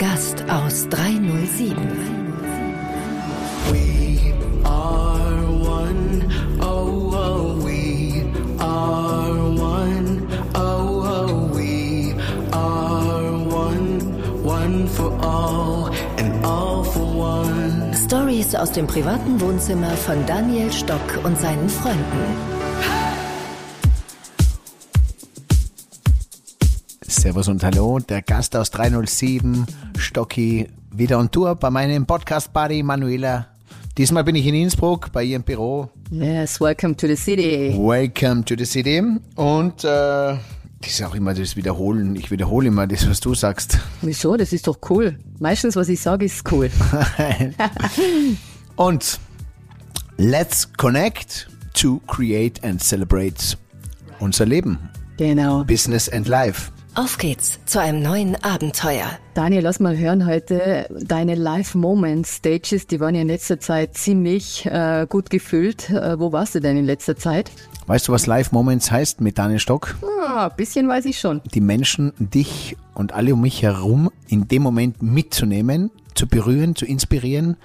Gast aus 307. We are one. Oh, oh, we are one. Oh, oh, we are one. One for all and all for one. Stories aus dem privaten Wohnzimmer von Daniel Stock und seinen Freunden. Servus und Hallo, der Gast aus 307, Stocki, wieder on Tour bei meinem Podcast-Buddy Manuela. Diesmal bin ich in Innsbruck bei ihrem Büro. Yes, welcome to the city. Welcome to the city. Und äh, das ist auch immer das Wiederholen. Ich wiederhole immer das, was du sagst. Wieso? Das ist doch cool. Meistens, was ich sage, ist cool. Und let's connect to create and celebrate unser Leben. Genau. Business and Life. Auf geht's zu einem neuen Abenteuer. Daniel, lass mal hören heute deine Live Moment Stages, die waren ja in letzter Zeit ziemlich äh, gut gefüllt. Äh, wo warst du denn in letzter Zeit? Weißt du, was Live Moments heißt mit Daniel Stock? Ah, ein bisschen weiß ich schon. die Menschen, dich und alle um mich herum in dem Moment mitzunehmen, zu berühren, zu inspirieren.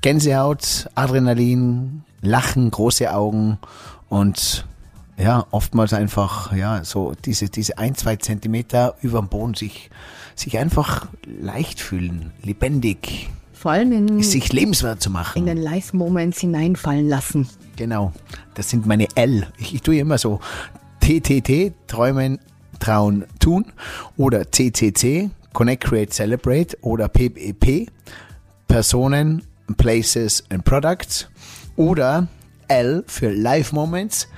Gänsehaut, Adrenalin, Lachen, große Augen und ja, oftmals einfach, ja, so diese, diese ein, zwei Zentimeter über dem Boden sich, sich einfach leicht fühlen, lebendig, Vor allem in, sich lebenswert zu machen. in den Live Moments hineinfallen lassen. Genau, das sind meine L. Ich, ich tue immer so TTT, träumen, trauen, tun oder CCC, Connect, Create, Celebrate oder PPP, Personen, Places and Products oder L für Life Moments,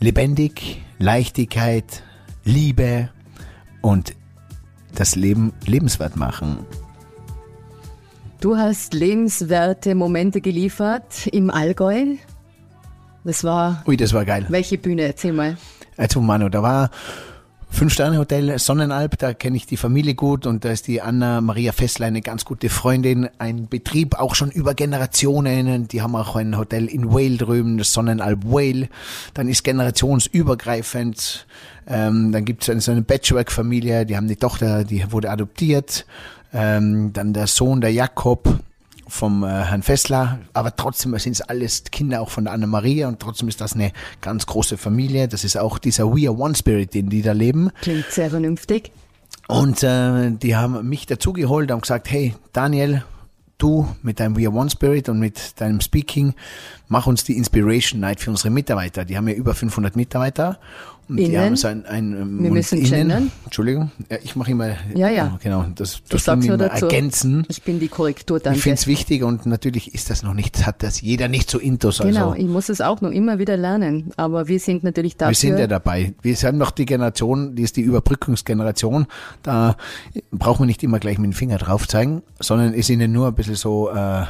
lebendig, Leichtigkeit, Liebe und das Leben lebenswert machen. Du hast lebenswerte Momente geliefert im Allgäu. Das war Ui, das war geil. welche Bühne? Erzähl mal. Also Manu, da war Fünf-Sterne-Hotel Sonnenalb, da kenne ich die Familie gut und da ist die Anna-Maria Fessler eine ganz gute Freundin, ein Betrieb auch schon über Generationen, die haben auch ein Hotel in Wale drüben, das Sonnenalb Wale, dann ist generationsübergreifend, ähm, dann gibt es so eine Patchwork-Familie, die haben die Tochter, die wurde adoptiert, ähm, dann der Sohn, der Jakob, vom äh, Herrn Fessler, aber trotzdem sind es alles Kinder auch von der Anna-Maria und trotzdem ist das eine ganz große Familie. Das ist auch dieser We Are One Spirit, den die da leben. Klingt sehr vernünftig. Und äh, die haben mich dazugeholt und gesagt, hey Daniel, du mit deinem We Are One Spirit und mit deinem Speaking, mach uns die Inspiration Night für unsere Mitarbeiter. Die haben ja über 500 Mitarbeiter. Und die Innen? haben so ein, ein ähm, Wir müssen innen, gendern. Entschuldigung, ja, ich mache immer, Ja, ja. genau, das, Ich das sag's tun immer dazu. ergänzen. Ich bin die Korrektur, Ich danke. finde es wichtig und natürlich ist das noch nicht, hat das jeder nicht so intus. Also Genau, ich muss es auch noch immer wieder lernen. Aber wir sind natürlich dafür. wir sind ja dabei. Wir sind noch die Generation, die ist die Überbrückungsgeneration. Da brauchen wir nicht immer gleich mit dem Finger drauf zeigen, sondern ist ihnen nur ein bisschen so, äh,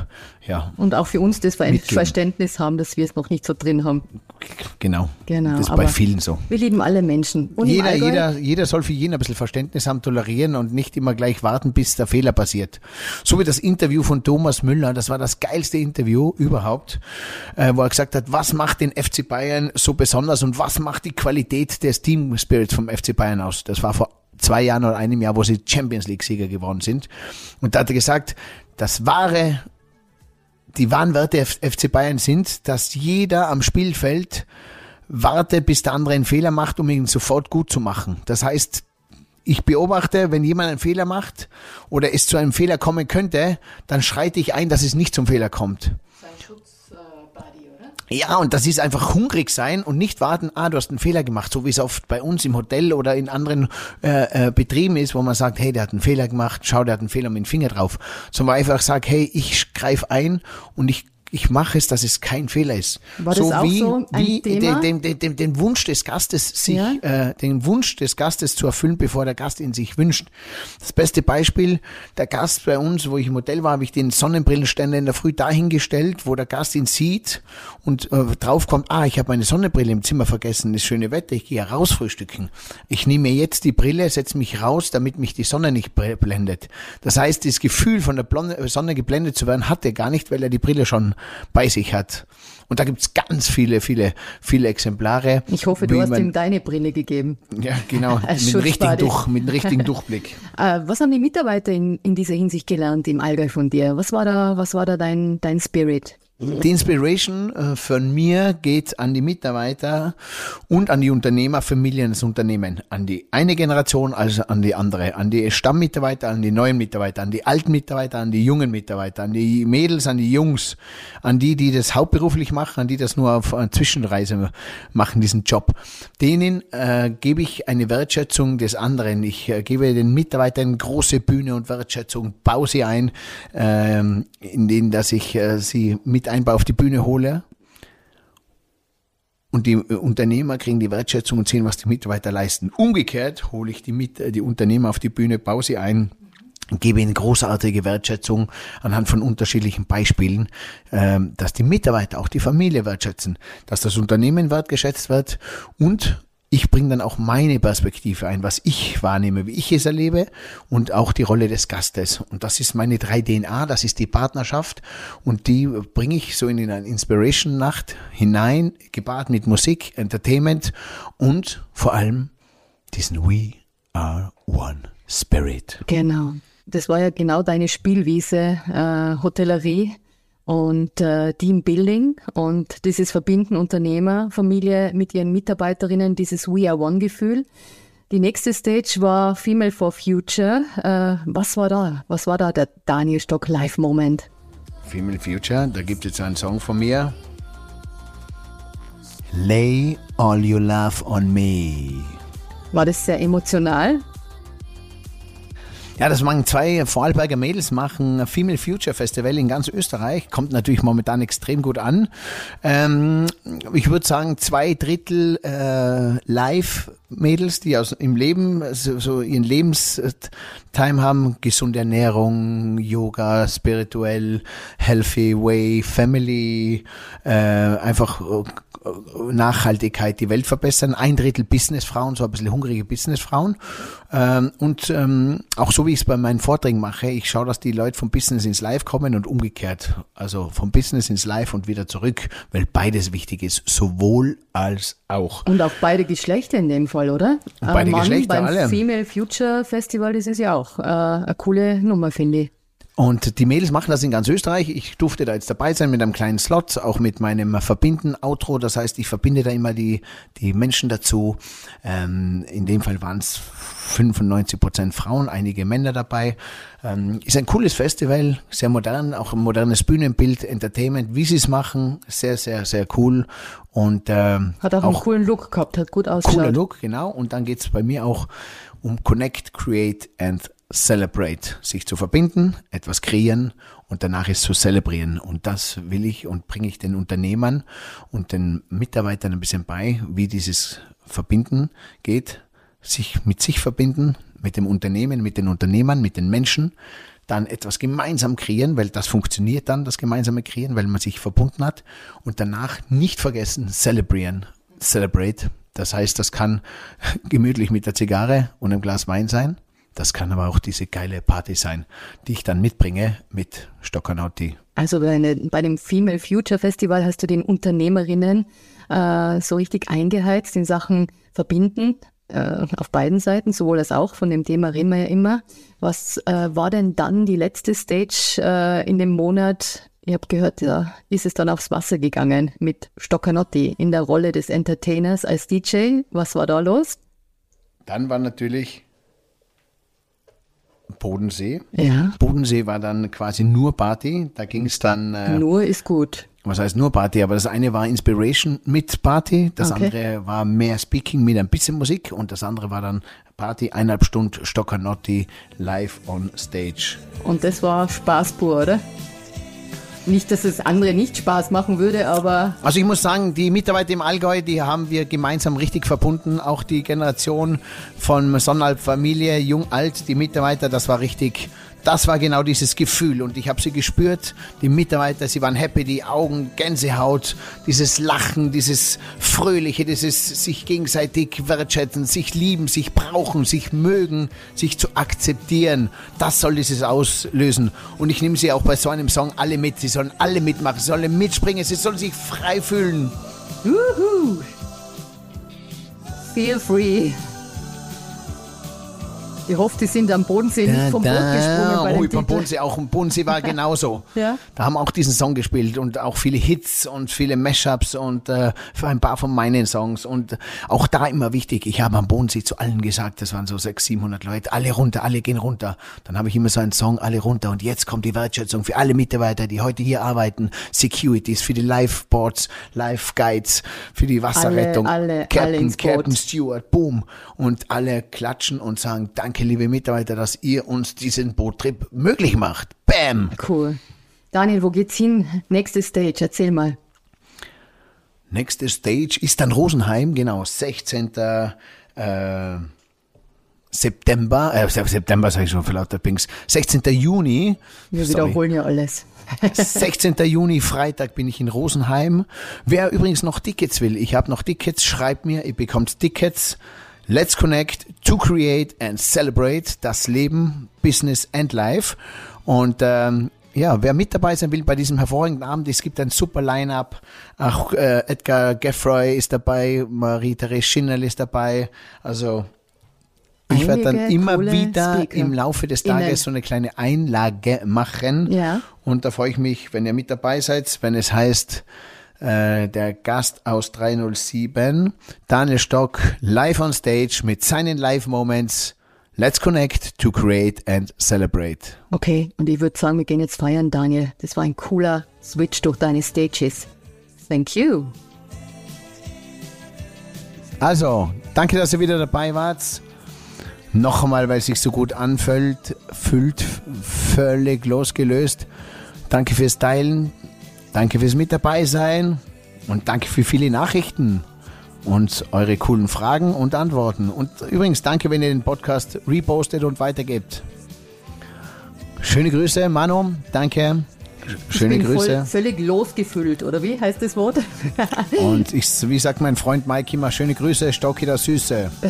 ja, und auch für uns das Ver Mitgeben. Verständnis haben, dass wir es noch nicht so drin haben. genau. Genau. Das ist bei vielen so. Wir lieben alle Menschen. Und Jeder, jeder, jeder soll für jeden ein bisschen Verständnis haben, tolerieren und nicht immer gleich warten, bis der Fehler passiert. So wie das Interview von Thomas Müller, das war das geilste Interview überhaupt, äh, wo er gesagt hat, was macht den FC Bayern so besonders und was macht die Qualität des Team Spirits vom FC Bayern aus. Das war vor zwei Jahren oder einem Jahr, wo sie Champions League Sieger geworden sind. Und da hat er gesagt, das wahre die wahren Werte FC Bayern sind, dass jeder am Spielfeld warte, bis der andere einen Fehler macht, um ihn sofort gut zu machen. Das heißt, ich beobachte, wenn jemand einen Fehler macht oder es zu einem Fehler kommen könnte, dann schreite ich ein, dass es nicht zum Fehler kommt. Ja, und das ist einfach hungrig sein und nicht warten, ah, du hast einen Fehler gemacht, so wie es oft bei uns im Hotel oder in anderen äh, äh, Betrieben ist, wo man sagt, hey, der hat einen Fehler gemacht, schau, der hat einen Fehler mit dem Finger drauf. Sondern einfach sagt, hey, ich greife ein und ich ich mache es, dass es kein Fehler ist. War das auch wie, so ein wie Thema? Den, den, den, den Wunsch des Gastes, sich, Ja. äh, den Wunsch des Gastes zu erfüllen, bevor der Gast ihn sich wünscht. Das beste Beispiel, der Gast bei uns, wo ich im Hotel war, habe ich den Sonnenbrillenständer in der Früh dahingestellt, wo der Gast ihn sieht und äh, draufkommt, ah, ich habe meine Sonnenbrille im Zimmer vergessen, das schöne Wetter, ich gehe raus frühstücken. Ich nehme mir jetzt die Brille, setze mich raus, damit mich die Sonne nicht blendet. Das heißt, das Gefühl von der Blonde, Sonne geblendet zu werden, hat er gar nicht, weil er die Brille schon bei sich hat. Und da gibt's ganz viele, viele, viele Exemplare. Ich hoffe, du hast ihm deine Brille gegeben. Ja, genau, mit dem richtigen. Durch, mit dem richtigen Durchblick. Äh, was haben die Mitarbeiter in, in dieser Hinsicht gelernt im Allgäu von dir? Was war da, was war da dein, dein Spirit? Die Inspiration äh, von mir geht an die Mitarbeiter und an die Unternehmer, Familien des Unternehmen. An die eine Generation als an die andere. An die Stammmitarbeiter, an die neuen Mitarbeiter, an die alten Mitarbeiter, an die jungen Mitarbeiter, an die Mädels, an die Jungs, an die, die das hauptberuflich machen, an die das nur auf äh, Zwischenreise machen, diesen Job. Denen äh, gebe ich eine Wertschätzung des anderen. Ich äh, gebe den Mitarbeitern große Bühne und Wertschätzung, baue sie ein, ähm, in denen, dass ich äh, sie mit einbaue auf die Bühne hole. Und die äh, Unternehmer kriegen die Wertschätzung und sehen, was die Mitarbeiter leisten. Umgekehrt hole ich die, Mit äh, die Unternehmer auf die Bühne, baue sie ein, gebe ihnen großartige Wertschätzung anhand von unterschiedlichen Beispielen, ähm, dass die Mitarbeiter auch die Familie wertschätzen, dass das Unternehmen wertgeschätzt wird und ich bringe dann auch meine Perspektive ein, was ich wahrnehme, wie ich es erlebe und auch die Rolle des Gastes. Und das ist meine 3DNA, das ist die Partnerschaft und die bringe ich so in eine Inspiration-Nacht hinein, gepaart mit Musik, Entertainment und vor allem diesen We Are One Spirit. Genau. Das war ja genau deine Spielwiese, äh, Hotellerie und äh, Teambuilding und dieses Verbinden Unternehmer, Familie mit ihren Mitarbeiterinnen, dieses We Are One Gefühl. Die nächste Stage war Female for Future. Äh, was war da? Was war da der Daniel Stock Live-Moment? Female Future, da gibt es einen Song von mir. Lay all your love on me. War das sehr emotional? Ja, das machen zwei Vorarlberger Mädels, machen Female Future Festival in ganz Österreich. Kommt natürlich momentan extrem gut an. Ähm, ich würde sagen, zwei Drittel äh, Live-Mädels, die aus im Leben so, so ihren Lebenstime haben, gesunde Ernährung, Yoga, spirituell, healthy way, Family, äh, einfach Nachhaltigkeit, die Welt verbessern. Ein Drittel Businessfrauen, so ein bisschen hungrige Businessfrauen. Ähm, und ähm, auch so wie ich es bei meinen Vorträgen mache, ich schaue, dass die Leute vom Business ins Live kommen und umgekehrt. Also vom Business ins Live und wieder zurück, weil beides wichtig ist, sowohl als auch. Und auch beide Geschlechter in dem Fall, oder? Und beide Äh, Mann Geschlechter, beim alle. Female Future Festival, das ist ja auch äh, eine coole Nummer, finde ich. Und die Mädels machen das in ganz Österreich. Ich durfte da jetzt dabei sein mit einem kleinen Slot, auch mit meinem Verbinden-Outro. Das heißt, ich verbinde da immer die, die Menschen dazu. Ähm, in dem Fall waren es 95 Prozent Frauen, einige Männer dabei. Ähm, ist ein cooles Festival, sehr modern, auch ein modernes Bühnenbild, Entertainment, wie sie es machen, sehr, sehr, sehr cool. Und ähm, Hat auch, einen coolen Look gehabt, hat gut ausgeschaut. Cooler Look, genau. Und dann geht's bei mir auch um Connect, Create and Celebrate. Sich zu verbinden, etwas kreieren und danach ist zu zelebrieren. Und das will ich und bringe ich den Unternehmern und den Mitarbeitern ein bisschen bei, wie dieses Verbinden geht. Sich mit sich verbinden, mit dem Unternehmen, mit den Unternehmern, mit den Menschen, dann etwas gemeinsam kreieren, weil das funktioniert dann, das gemeinsame Kreieren, weil man sich verbunden hat und danach nicht vergessen, celebrieren, celebrate. Das heißt, das kann gemütlich mit der Zigarre und einem Glas Wein sein. Das kann aber auch diese geile Party sein, die ich dann mitbringe mit Stockernauti. Also bei, eine, bei dem Female Future Festival hast du den Unternehmerinnen äh, so richtig eingeheizt in Sachen Verbinden äh, auf beiden Seiten, sowohl als auch. Von dem Thema reden wir ja immer. Was äh, war denn dann die letzte Stage äh, in dem Monat? Ich habe gehört, da ist es dann aufs Wasser gegangen mit Stoccanotti in der Rolle des Entertainers als DJ. Was war da los? Dann war natürlich Bodensee. Ja. Bodensee war dann quasi nur Party. Da ging es dann, äh, Nur ist gut. was heißt nur Party, aber das eine war Inspiration mit Party, das Okay. andere war mehr Speaking mit ein bisschen Musik und das andere war dann Party, eineinhalb Stunden Stockanotti live on stage. Und das war Spaß pur, oder? Nicht, dass es andere nicht Spaß machen würde, aber Also ich muss sagen, die Mitarbeiter im Allgäu, die haben wir gemeinsam richtig verbunden. Auch die Generation von Sonnenalp Familie, jung, alt, die Mitarbeiter, das war richtig, das war genau dieses Gefühl und ich habe sie gespürt, die Mitarbeiter, sie waren happy, die Augen, Gänsehaut, dieses Lachen, dieses Fröhliche, dieses sich gegenseitig wertschätzen, sich lieben, sich brauchen, sich mögen, sich zu akzeptieren. Das soll dieses auslösen und ich nehme sie auch bei so einem Song alle mit. Sie sollen alle mitmachen, sie sollen mitspringen, sie sollen sich frei fühlen. Juhu. Feel free. Ich hoffe, die sind am Bodensee nicht vom Boot gesprungen. Bei oh, dem beim. Bodensee auch. Im Bodensee war genauso. Ja. Da haben auch diesen Song gespielt und auch viele Hits und viele Mashups und äh, für ein paar von meinen Songs. Und auch da immer wichtig, ich habe am Bodensee zu allen gesagt, das waren so 600, 700 Leute, alle runter, alle gehen runter. Dann habe ich immer so einen Song, alle runter. Und jetzt kommt die Wertschätzung für alle Mitarbeiter, die heute hier arbeiten, Securities, für die Lifeboards, Life Guides, für die Wasserrettung, alle, alle Captain, Boot. Captain Stewart, boom. Und alle klatschen und sagen, danke liebe Mitarbeiter, dass ihr uns diesen Boottrip möglich macht. Bam! Cool. Daniel, wo geht's hin? Nächste Stage, erzähl mal. Nächste Stage ist dann Rosenheim, genau, 16. Äh, September, äh, September sage ich schon für lauter Pings, 16. Juni. Wir Sorry. wiederholen ja alles. 16. Juni, Freitag bin ich in Rosenheim. Wer übrigens noch Tickets will, ich habe noch Tickets, schreibt mir, ihr bekommt Tickets. Let's connect to create and celebrate das Leben, Business and Life. Und ähm, ja, wer mit dabei sein will bei diesem hervorragenden Abend, es gibt ein super Line-up. Auch äh, Edgar Geffroy ist dabei, Marie-Therese Schinnerl ist dabei. Also ich werde dann immer wieder Speaker. im Laufe des. Tages so eine kleine Einlage machen. Ja. Und da freue ich mich, wenn ihr mit dabei seid, wenn es heißt, äh, der Gast aus 307, Daniel Stock, live on stage mit seinen Live-Moments. Let's connect to create and celebrate. Okay, und ich würde sagen, wir gehen jetzt feiern, Daniel. Das war ein cooler Switch durch deine Stages. Thank you. Also, danke, dass ihr wieder dabei wart. Noch einmal, weil es sich so gut anfühlt, fühlt völlig losgelöst. Danke fürs Teilen, danke fürs mit dabei sein und danke für viele Nachrichten und eure coolen Fragen und Antworten. Und übrigens, danke, wenn ihr den Podcast repostet und weitergebt. Schöne Grüße, Manu, danke. Schöne ich bin Grüße. Voll, völlig losgefüllt, oder wie heißt das Wort? Und ich, wie sagt mein Freund Mike immer, schöne Grüße, Stocki der Süße.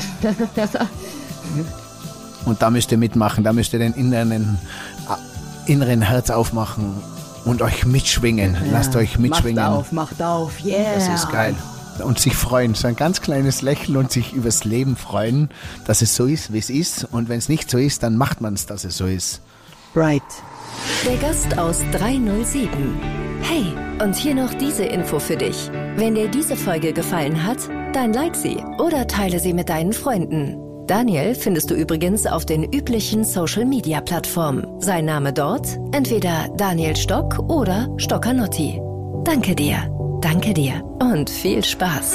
Und da müsst ihr mitmachen, da müsst ihr den inneren, äh, inneren Herz aufmachen und euch mitschwingen. Lasst euch mitschwingen. Macht auf, macht auf, yeah. Das ist geil. Und sich freuen, so ein ganz kleines Lächeln und sich übers Leben freuen, dass es so ist, wie es ist. Und wenn es nicht so ist, dann macht man es, dass es so ist. Right. Der Gast aus 307. Hey, und hier noch diese Info für dich. Wenn dir diese Folge gefallen hat, dann like sie oder teile sie mit deinen Freunden. Daniel findest du übrigens auf den üblichen Social-Media-Plattformen. Sein Name dort entweder Daniel Stock oder Stockanotti. Danke dir, danke dir und viel Spaß.